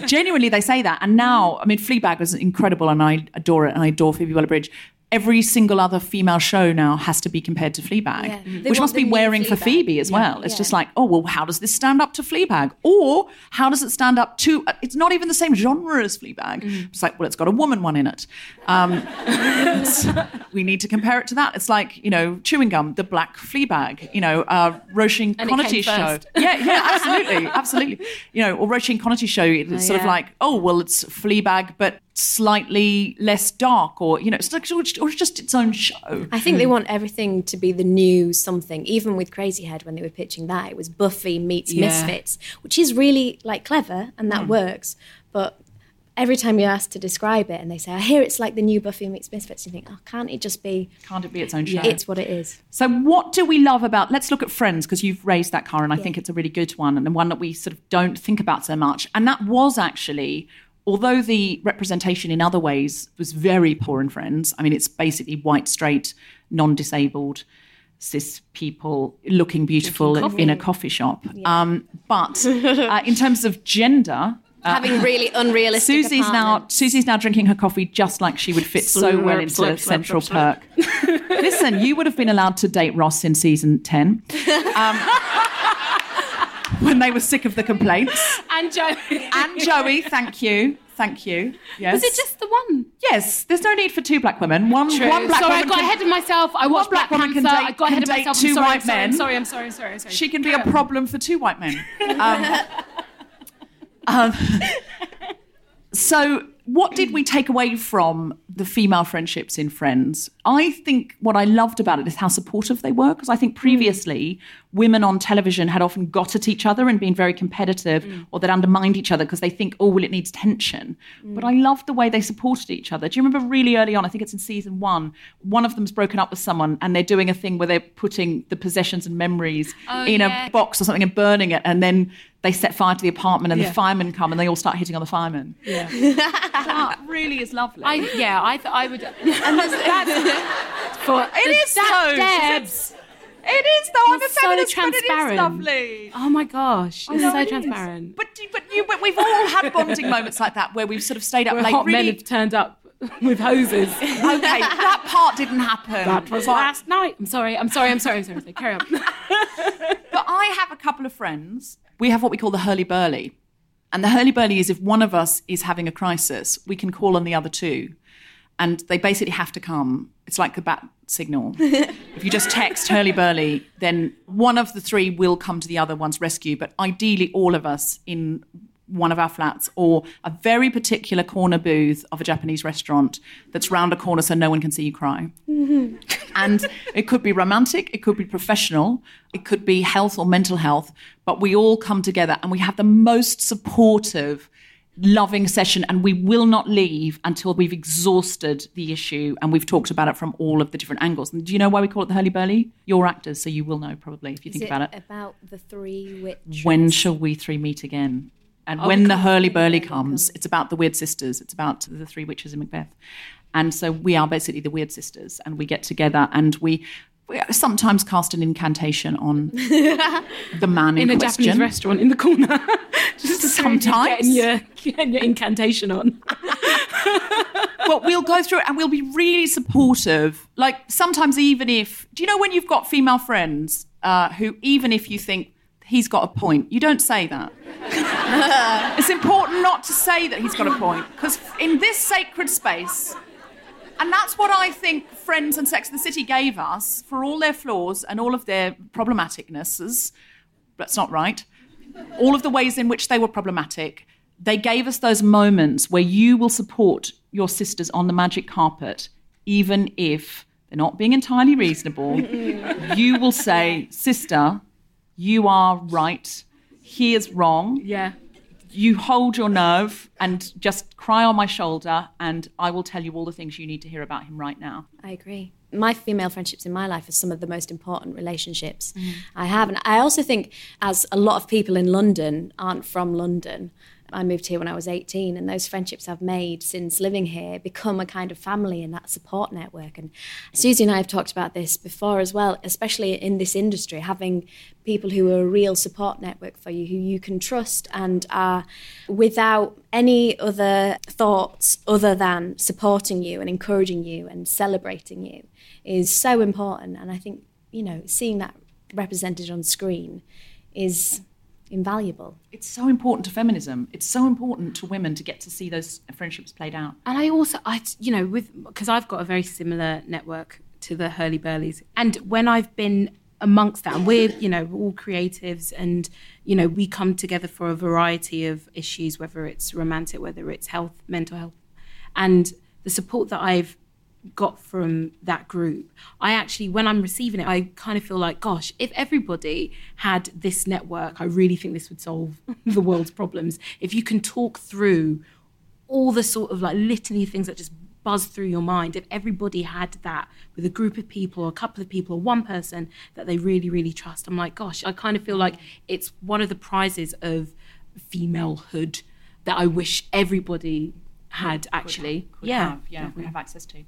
Genuinely, they say that, and now I mean, Fleabag was incredible, and I adore it, and I adore Phoebe Waller-Bridge. Every single other female show now has to be compared to Fleabag, Yeah. They which must be the new wearing for Phoebe as Yeah, well. It's yeah. just like, oh well, how does this stand up to Fleabag, or how does it stand up to? It's not even the same genre as Fleabag. It's like, well, it's got a woman one in it. Um, <laughs> we need to compare it to that. It's like you know, chewing gum, the black Fleabag. You know, uh, Roisin And it came Conaty's show. Yeah, yeah, <laughs> absolutely, absolutely. You know, or Roisin Conaty's show. It's sort of like, oh well, it's Fleabag, but slightly less dark, or you know, it's like, or just its own show. I think they want everything to be the new something. Even with Crazyhead, when they were pitching that, it was Buffy meets Yeah. Misfits, which is really like clever and that hmm. works. But every time you ask to describe it, and they say, "I hear it's like the new Buffy meets Misfits," you think, "Oh, can't it just be? Can't it be its own show? It's what it is." So, what do we love about? Let's look at Friends because you've raised that, Cara, and I think it's a really good one and the one that we sort of don't think about so much. And that was actually, although the representation in other ways was very poor in Friends. I mean, it's basically white, straight, non-disabled, cis people looking beautiful in a coffee shop. Um, but uh, in terms of gender. uh, Having really unrealistic. Susie's now. Susie's now drinking her coffee just like she would fit so well into slurp, slurp, Central slurp, Perk. Listen, you would have been allowed to date Ross in season ten. <laughs> Um, when they were sick of the complaints. <laughs> And Joey. And Joey, thank you. Thank you. Yes. Was it just the one? Yes, there's no need for two black women. One, one black sorry, I got can- ahead of myself. I watched black Black, Panther. date- I got ahead of myself. I'm sorry, white I'm sorry, men. I'm sorry. I'm sorry. I'm sorry. I'm sorry. She can be a problem for two white men. Um, um, so, what did we take away from the female friendships in Friends? I think what I loved about it is how supportive they were, because I think previously women on television had often got at each other and been very competitive mm. or that undermined each other because they think, oh, well, it needs tension. Mm. But I loved the way they supported each other. Do you remember really early on? I think it's in season one, one of them's broken up with someone and they're doing a thing where they're putting the possessions and memories oh, in yeah. a box or something and burning it, and then they set fire to the apartment and Yeah. the firemen come and they all start hitting on the firemen. Yeah. <laughs> That really is lovely. I yeah. I th- I would. And that's, that's <laughs> for It is that though. It is though. I'm a It's so feminist, but it is transparent. lovely. Oh my gosh, it's so it is. transparent. But but you but we've all had bonding <laughs> moments like that where we've sort of stayed up Where late. hot men have turned up <laughs> with hoses. okay, that part didn't happen. That was last night. I'm sorry. I'm sorry. I'm sorry. I'm sorry. I'm sorry. Carry on. <laughs> but I have a couple of friends. We have what we call the hurly burly. And the hurly burly is if one of us is having a crisis, we can call on the other two. And they basically have to come. It's like the bat signal. <laughs> if you just text hurly burly, then one of the three will come to the other one's rescue. But ideally, all of us in one of our flats or a very particular corner booth of a Japanese restaurant that's round a corner so no one can see you cry. Mm-hmm. And it could be romantic, it could be professional, it could be health or mental health, but we all come together and we have the most supportive, loving session and we will not leave until we've exhausted the issue and we've talked about it from all of the different angles. And do you know why we call it the hurly burly? You're actors, so you will know probably if you Is think it about it. about the three witches? When shall we three meet again? And oh, when the hurly burly comes, it's about the weird sisters. It's about the three witches in Macbeth. And so we are basically the weird sisters, and we get together and we sometimes cast an incantation on the man in, In a question. Japanese restaurant in the corner. <laughs> Just Sometimes. getting your, getting your incantation on. <laughs> Well, we'll go through it and we'll be really supportive. Like sometimes, even if, do you know when you've got female friends uh, who, even if you think he's got a point, you don't say that. <laughs> it's important not to say that he's got a point because in this sacred space, and that's what I think Friends and Sex and the City gave us for all their flaws and all of their problematicnesses. That's not right. All of the ways in which they were problematic. They gave us those moments where you will support your sisters on the magic carpet, even if they're not being entirely reasonable. <laughs> you will say, Sister, you are right. He is wrong Yeah. You hold your nerve and just cry on my shoulder, and I will tell you all the things you need to hear about him right now. I agree. My female friendships in my life are some of the most important relationships mm. I have. And I also think, as a lot of people in London aren't from London, I moved here when I was 18, and those friendships I've made since living here become a kind of family and that support network. And Susie and I have talked about this before as well, especially in this industry, having people who are a real support network for you, who you can trust and are without any other thoughts other than supporting you and encouraging you and celebrating you is so important. And I think, you know, seeing that represented on screen is invaluable. It's so important to feminism. It's so important to women to get to see those friendships played out. And I also, I, you know, with because I've got a very similar network to the Hurley Burleys, and when I've been amongst that, and we're, you know, we're all creatives, and you know, we come together for a variety of issues, whether it's romantic, whether it's health, mental health, and the support that I've got from that group, I actually, when I'm receiving it, I kind of feel like, gosh, if everybody had this network, I really think this would solve <laughs> the world's problems. If you can talk through all the sort of like litany of things that just buzz through your mind if everybody had that with a group of people or a couple of people or one person that they really really trust i'm like gosh i kind of feel like it's one of the prizes of femalehood that i wish everybody had actually Could yeah have, yeah, we have access to.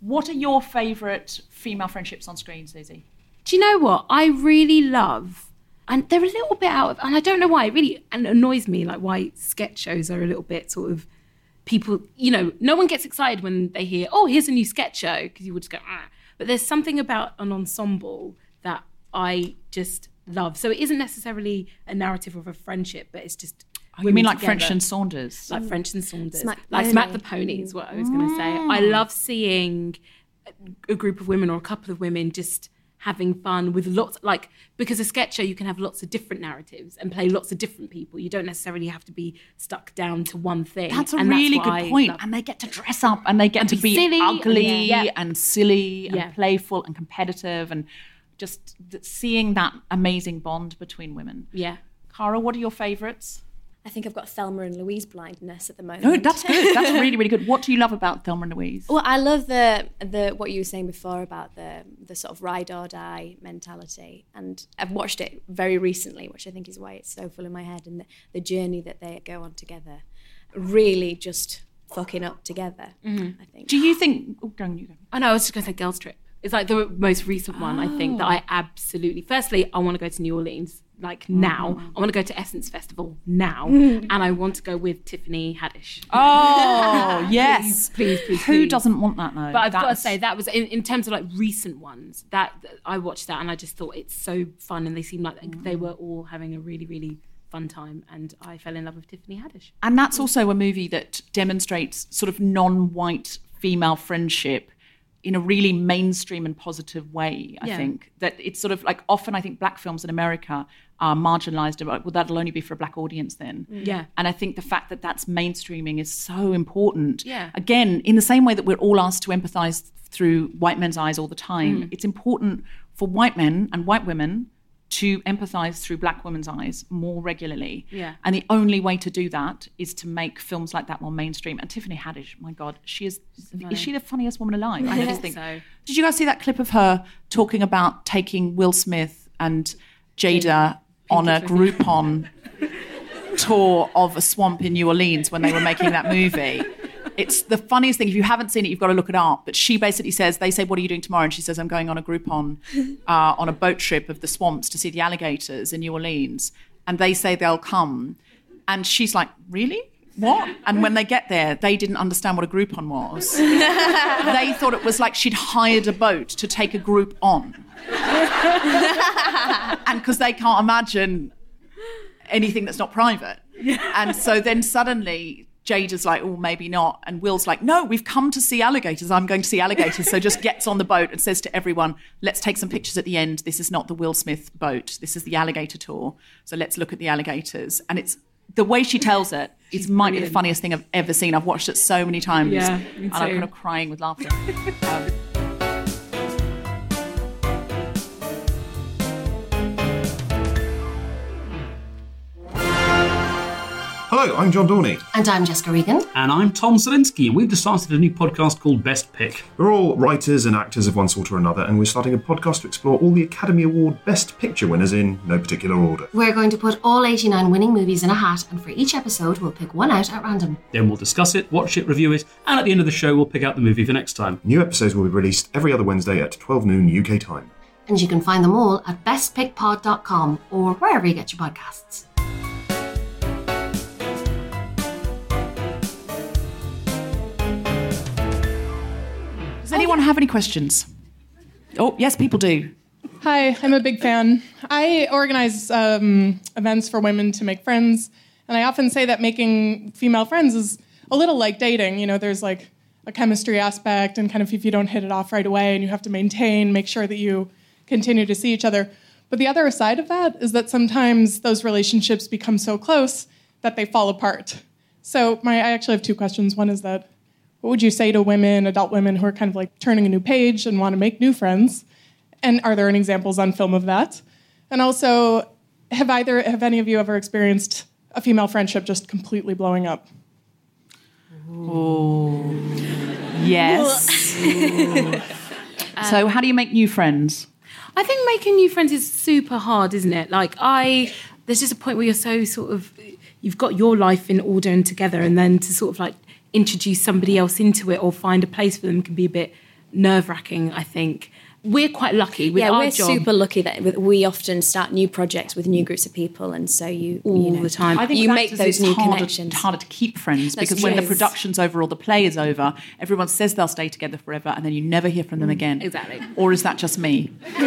What are your favourite female friendships on screen, Susie? Do you know what I really love? And they're a little bit out of, and I don't know why. It really and annoys me, like why sketch shows are a little bit sort of people. You know, no one gets excited when they hear, "Oh, here's a new sketch show," because you would just go. Ah. But there's something about an ensemble that I just love. So it isn't necessarily a narrative of a friendship, but it's just. You mean like together. French and Saunders? like um, French and Saunders, Smack like Smack the Pony is what I was going to say. I mm. love seeing a group of women or a couple of women just having fun with lots, like because a sketch show you can have lots of different narratives and play lots of different people. You don't necessarily have to be stuck down to one thing. That's a And really what I good point. And they get to dress up and they get And to be be, silly and- ugly yeah. and silly and Yeah. playful and competitive and just seeing that amazing bond between women. yeah. Cara, what are your favourites? I think I've got Thelma and Louise blindness at the moment. No, that's good. That's <laughs> really, really good. What do you love about Thelma and Louise? Well, I love the the what you were saying before about the the sort of ride or die mentality, and I've watched it very recently, which I think is why it's so full in my head, and the, the journey that they go on together, really just fucking up together. Mm-hmm. I think. Do you think? Oh, go on, you go. I know. I was just going to say Girls Trip. It's like the most recent one. I think that I ah. absolutely. Firstly, I want to go to New Orleans like mm-hmm. now. I want to go to Essence Festival now, mm-hmm. and I want to go with Tiffany Haddish. Oh, <laughs> yes. please, please, Who please. doesn't want that though? But I've got to say that was in, in terms of like recent ones that that I watched that and I just thought it's so fun and they seemed like they mm. were all having a really really fun time and I fell in love with Tiffany Haddish. And that's also a movie that demonstrates sort of non white female friendship in a really mainstream and positive way. I Yeah. think that it's sort of like often I think black films in America are marginalized about, well, that'll only be for a black audience then. Mm. Yeah. And I think the fact that that's mainstreaming is so important. Yeah. Again, in the same way that we're all asked to empathize through white men's eyes all the time, mm. it's important for white men and white women to empathize through black women's eyes more regularly. Yeah. And the only way to do that is to make films like that more mainstream. And Tiffany Haddish, my God, she is is she the funniest woman alive? I <laughs> just think. so. Did you guys see that clip of her talking about taking Will Smith and Jada on a Groupon <laughs> tour of a swamp in New Orleans when they were making that movie? It's the funniest thing. If you haven't seen it, you've got to look it up. But she basically says, they say, What are you doing tomorrow? And she says, I'm going on a Groupon <laughs> uh, on a boat trip of the swamps to see the alligators in New Orleans. And they say they'll come. And she's like, Really? What? And when they get there, they didn't understand what a Groupon was. <laughs> they thought it was like she'd hired a boat to take a group on. <laughs> and because they can't imagine anything that's not private. And so then suddenly Jada's like, oh, maybe not. And Will's like, no, we've come to see alligators. I'm going to see alligators. So just gets on the boat and says to everyone, let's take some pictures at the end. This is not the Will Smith boat. This is the alligator tour. So let's look at the alligators. And it's the way she tells it, it might be the funniest thing I've ever seen. I've watched it so many times. Yeah, and I'm kind of crying with laughter. Um, <laughs> Hello, I'm John Dorney. And I'm Jessica Regan. And I'm Tom Salinsky, and we've just started a new podcast called Best Pick. We're all writers and actors of one sort or another, and we're starting a podcast to explore all the Academy Award Best Picture winners in no particular order. We're going to put all 89 winning movies in a hat, and for each episode, we'll pick one out at random. Then we'll discuss it, watch it, review it, and at the end of the show, we'll pick out the movie for next time. New episodes will be released every other Wednesday at 12 noon UK time. And you can find them all at bestpickpod.com or wherever you get your podcasts. Anyone have any questions? Oh, yes, people do. Hi, I'm a big fan. I organize um, events for women to make friends, and I often say that making female friends is a little like dating. You know, there's like a chemistry aspect, and kind of if you don't hit it off right away, and you have to maintain, make sure that you continue to see each other. But the other side of that is that sometimes those relationships become so close that they fall apart. So, my I actually have two questions. One is that what would you say to women, adult women who are kind of like turning a new page and want to make new friends? And are there any examples on film of that? And also, have either have any of you ever experienced a female friendship just completely blowing up? Oh, yes. <laughs> so, um, how do you make new friends? I think making new friends is super hard, isn't it? Like I, there's just a point where you're so sort of, you've got your life in order and together, and then to sort of like introduce somebody else into it or find a place for them can be a bit nerve wracking. I think we're quite lucky with yeah, our we're job super lucky that we- we often start new projects with new groups of people, and so you all you know, the time. I think you make those new harder, connections. It's harder to keep friends That's because when the true. production's over or the play is over, everyone says they'll stay together forever and then you never hear from them again. exactly. Or is that just me? <laughs>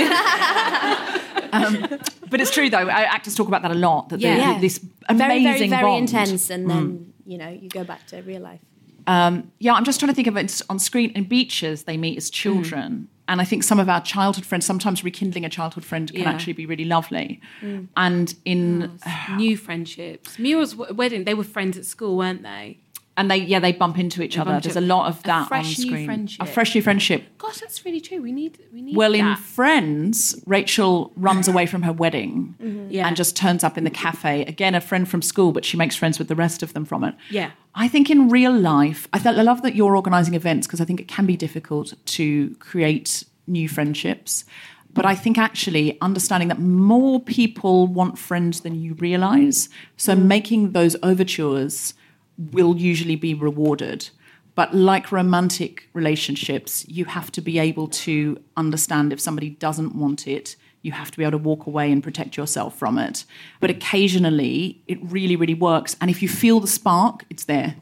Um, but it's true though. Actors talk about that a lot. That Yeah. yeah. Yeah. this amazing very, very bond. intense, and then Mm. you know you go back to real life. Um, yeah, I'm just trying to think of it on screen. In beaches, they meet as children. And I think some of our childhood friends, sometimes rekindling a childhood friend can Yeah. actually be really lovely. Mm. And in new friendships. Muriel's w- wedding, they were friends at school, weren't they? And they yeah they bump into each They other. There's a lot of a that fresh on new screen. friendship. A fresh new friendship. Gosh, that's really true. We need we need Well, in. Friends, Rachel runs away from her wedding Mhm. Yeah. and just turns up in the cafe. Again, a friend from school, but she makes friends with the rest of them from it. Yeah. I think in real life, I, th- I love that you're organising events because I think it can be difficult to create new friendships. But I think actually understanding that more people want friends than you realise. So making those overtures will usually be rewarded. But like romantic relationships, you have to be able to understand if somebody doesn't want it. You have to be able to walk away and protect yourself from it. But occasionally, it really, really works. And if you feel the spark, it's there.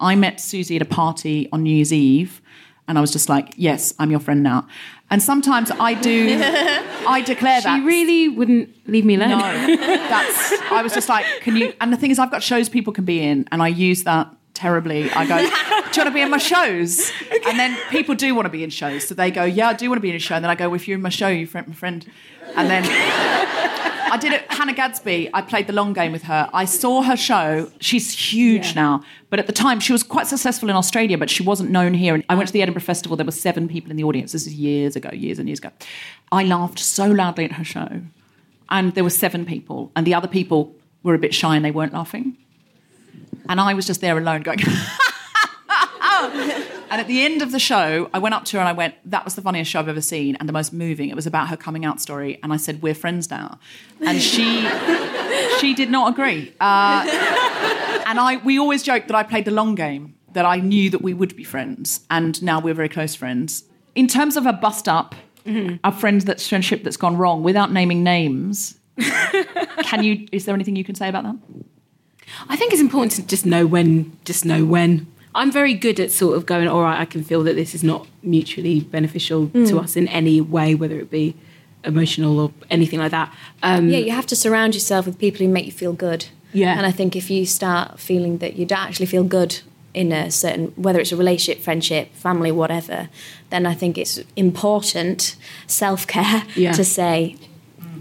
I met Susie at a party on New Year's Eve, and I was just like, yes, I'm your friend now. And sometimes I do, <laughs> I declare that. She really wouldn't leave me alone. No, that's. I was just like, can you? And the thing is, I've got shows people can be in, and I use that terribly. I go, do you want to be in my shows? And then people do want to be in shows, so they go, yeah, I do want to be in a show. And then I go, well, if you're in my show, you're my friend. And then <laughs> I did it. Hannah Gadsby. I played the long game with her. I saw her show. She's huge now, but at the time she was quite successful in Australia, but she wasn't known here. And I went to the Edinburgh Festival. There were seven people in the audience. This is years ago, years and years ago. I laughed so loudly at her show, and there were seven people, and the other people were a bit shy and they weren't laughing. And I was just there alone going. <laughs> And at the end of the show, I went up to her and I went, That was the funniest show I've ever seen and the most moving. It was about her coming out story. And I said, We're friends now. And she <laughs> she did not agree. Uh, and I we always joked that I played the long game, that I knew that we would be friends. And now we're very close friends. In terms of a bust up, a friend that's friendship that's gone wrong, without naming names, <laughs> can you is there anything you can say about that? I think it's important to just know when, just know when. I'm very good at sort of going, all right, I can feel that this is not mutually beneficial to Mm. us in any way, whether it be emotional or anything like that. Um, yeah, you have to surround yourself with people who make you feel good. Yeah. And I think if you start feeling that you don't actually feel good in a certain, whether it's a relationship, friendship, family, whatever, then I think it's important self care Yeah. to say,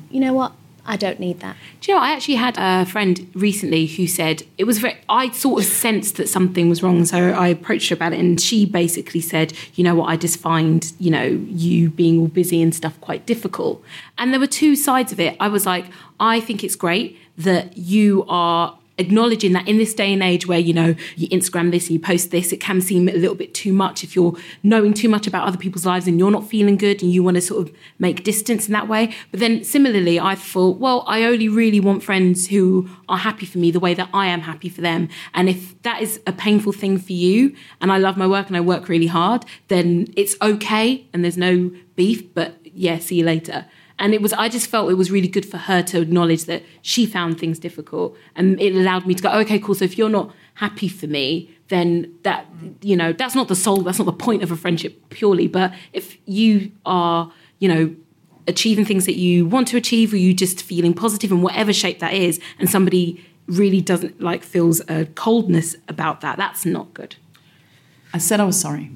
you know what, I don't need that. Do you know, I actually had a friend recently who said it was very, I sort of sensed that something was wrong. So I approached her about it and she basically said, you know what, I just find, you know, you being all busy and stuff quite difficult. And there were two sides of it. I was like, I think it's great that you are acknowledging that in this day and age where you know you instagram this you post this it can seem a little bit too much. If you're knowing too much about other people's lives and you're not feeling good and you want to sort of make distance in that way. But then similarly i thought well i only really want friends who are happy for me the way that i am happy for them. And if that is a painful thing for you and i love my work and i work really hard then it's okay and there's no beef. But yeah see you later and it was, I just felt it was really good for her to acknowledge that she found things difficult. And it allowed me to go, okay, cool. So if you're not happy for me, then that, you know, that's not the soul, that's not the point of a friendship purely. But if you are, you know, achieving things that you want to achieve, or you just feeling positive in whatever shape that is, and somebody really doesn't like feels a coldness about that, that's not good. I said I was sorry.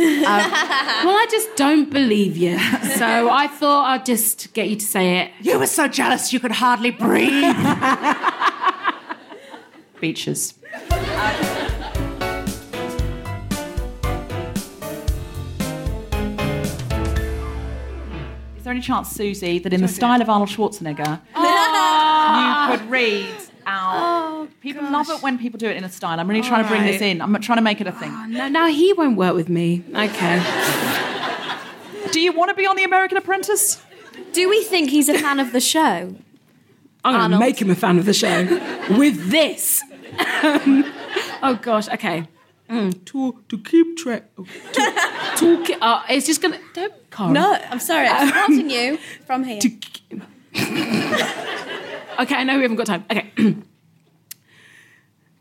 Um, <laughs> well, I just don't believe you. So I thought I'd just get you to say it. You were so jealous you could hardly breathe. <laughs> Beaches. Is there any chance, Susie, that in the style of Arnold Schwarzenegger, <laughs> ah. you could read out? people love it when people do it in a style. I'm really trying to bring this in. I'm trying to make it a thing. No, no, he won't work with me. Okay. Do you want to be on The American Apprentice? Do we think he's a fan of the show? I'm going to make him a fan of the show with this. Um, <laughs> oh gosh. Okay. Mm, to to keep track. To, to ke- uh, it's just gonna. Don't. Cara. No, I'm sorry. I'm <laughs> watching you from here. <laughs> Okay, I know we haven't got time. Okay. <clears throat>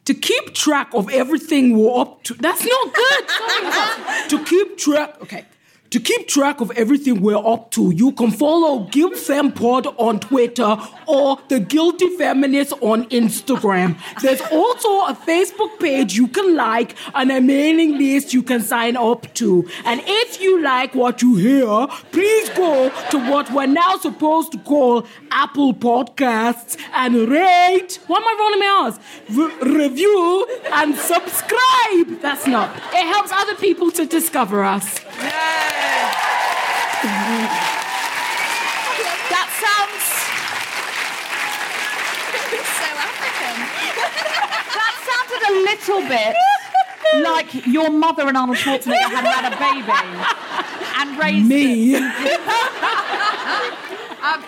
to keep track of everything we're up to. That's not good. Sorry. <laughs> to keep track. Okay. To keep track of everything we're up to, you can follow Guilt Pod on Twitter or The Guilty Feminist on Instagram. There's also a Facebook page you can like and a mailing list you can sign up to. And if you like what you hear, please go to what we're now supposed to call Apple Podcasts and rate. What am I rolling my? Re- review and subscribe. That's not. It helps other people to discover us. That sounds. So African. that sounded a little bit like your mother and Arnold Schwarzenegger had had a baby and raised Me. Um,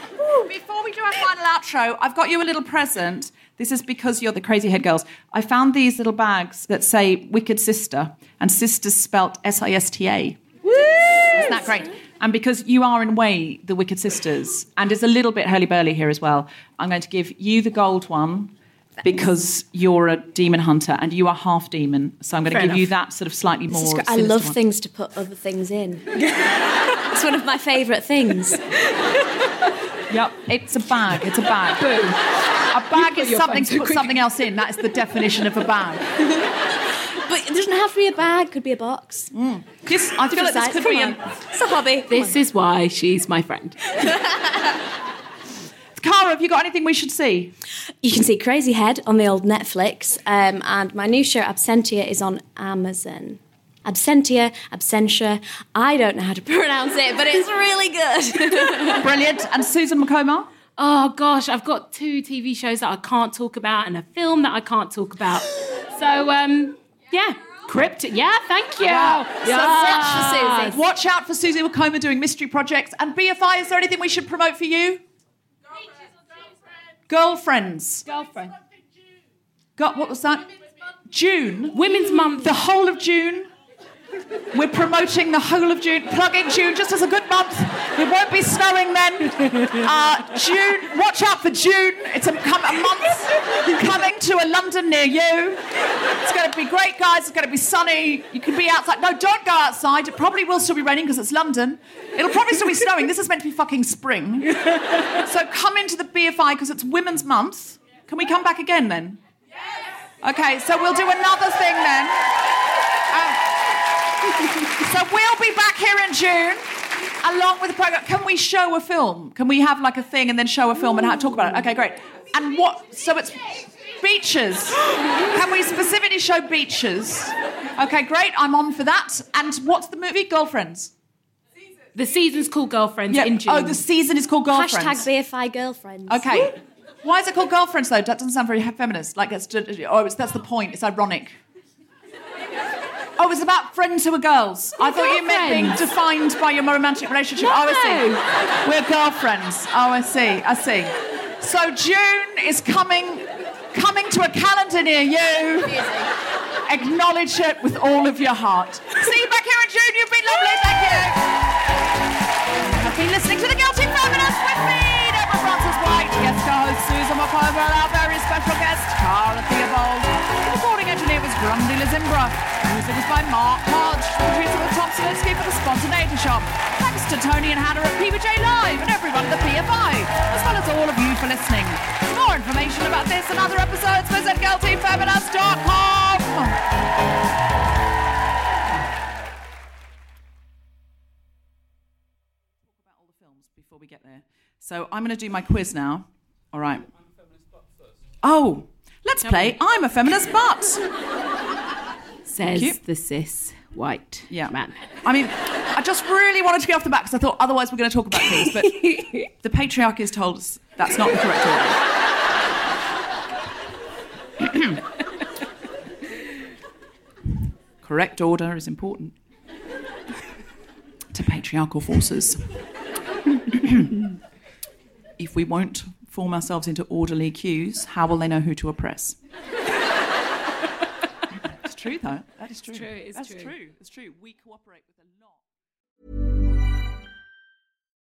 before we do our final outro, I've got you a little present. This is because you're the Crazyhead girls. I found these little bags that say Wicked Sister, and sister's spelt S I S T A. Isn't that great? And because you are, in a way, the Wicked Sisters, and it's a little bit hurly burly here as well, I'm going to give you the gold one because you're a demon hunter and you are half demon. So I'm going to Fair give you that sort of slightly This more. I love one. things to put other things in. it's one of my favourite things. <laughs> Yep, it's a bag. It's a bag. Boom. A bag is something to put quick. something else in. That is the definition of a bag. <laughs> But it doesn't have to be a bag, it could be a box. This, I feel like this could Come be on. a. It's a hobby. This is why she's my friend. <laughs> Cara, have you got anything we should see? You can see Crazyhead on the old Netflix, um, and my new show Absentia is on Amazon. Absentia, Absentia. I don't know how to <laughs> pronounce it, but it's really good. <laughs> Brilliant. And Susan Wokoma? Oh gosh, I've got two TV shows that I can't talk about and a film that I can't talk about. So um, yeah, Crypt. Yeah, thank you. Wow. Yes. Watch out for Susie Wokoma doing mystery projects. And BFI, is there anything we should promote for you? Girlfriends. Girlfriend. Got what was that? June. Women's Month. The whole of June. We're promoting the whole of June, plugging June just as a good month. It won't be snowing then. Uh, June, watch out for June. It's a, a month coming to a London near you. It's going to be great, guys. It's going to be sunny. You can be outside. No, don't go outside. It probably will still be raining because it's London. It'll probably still be snowing. This is meant to be fucking spring. So come into the BFI because it's Women's Month. Can we come back again then? Yes. Okay, so we'll do another thing then. So we'll be back here in June, along with the program. Can we show a film? Can we have like a thing and then show a film and ha- talk about it? Okay, great. And what? So it's beaches. Can we specifically show beaches? Okay, great. I'm on for that. And what's the movie? Girlfriends. The season's called Girlfriends Yeah. in June. Oh, the season is called Girlfriends. Hashtag BFI girlfriends. Okay. Why is it called girlfriends though? That doesn't sound very feminist. Like it's oh, it's, that's the point. It's ironic. Oh, was about friends who are girls. I thought you meant being defined by your romantic relationship. Oh, I see. We're girlfriends. Oh, I see. I see. So June is coming, coming to a calendar near you. Acknowledge it with all of your heart. See you back here in June. You've been lovely. Thank you. You've been listening to the Guilty Feminist with me, Deborah Frances-White, guest co-host Susan Wokoma, our very special guest, Cara Theobold. The recording engineer was Grundy Music was by Mark Hodge. The producer was Tom Salinsky for the Spontaneity Shop. Thanks to Tony and Hannah at PBJ Live and everyone at the BFI, as well as all of you for listening. For more information about this and other episodes, visit guiltyfeminist.com. About all the films before we get there. So I'm going to do my quiz now. All right. Oh, let's play I'm a feminist but. Says the cis white Yeah. man. I mean, I just really wanted to get off the bat because I thought otherwise we're going to talk about things, but <laughs> the patriarchy has told us that's not the correct order. <coughs> correct order is important to patriarchal forces. <coughs> if we won't form ourselves into orderly queues, how will they know who to oppress? It's true, though. That is true. true, it is That's true. true. It's true. We cooperate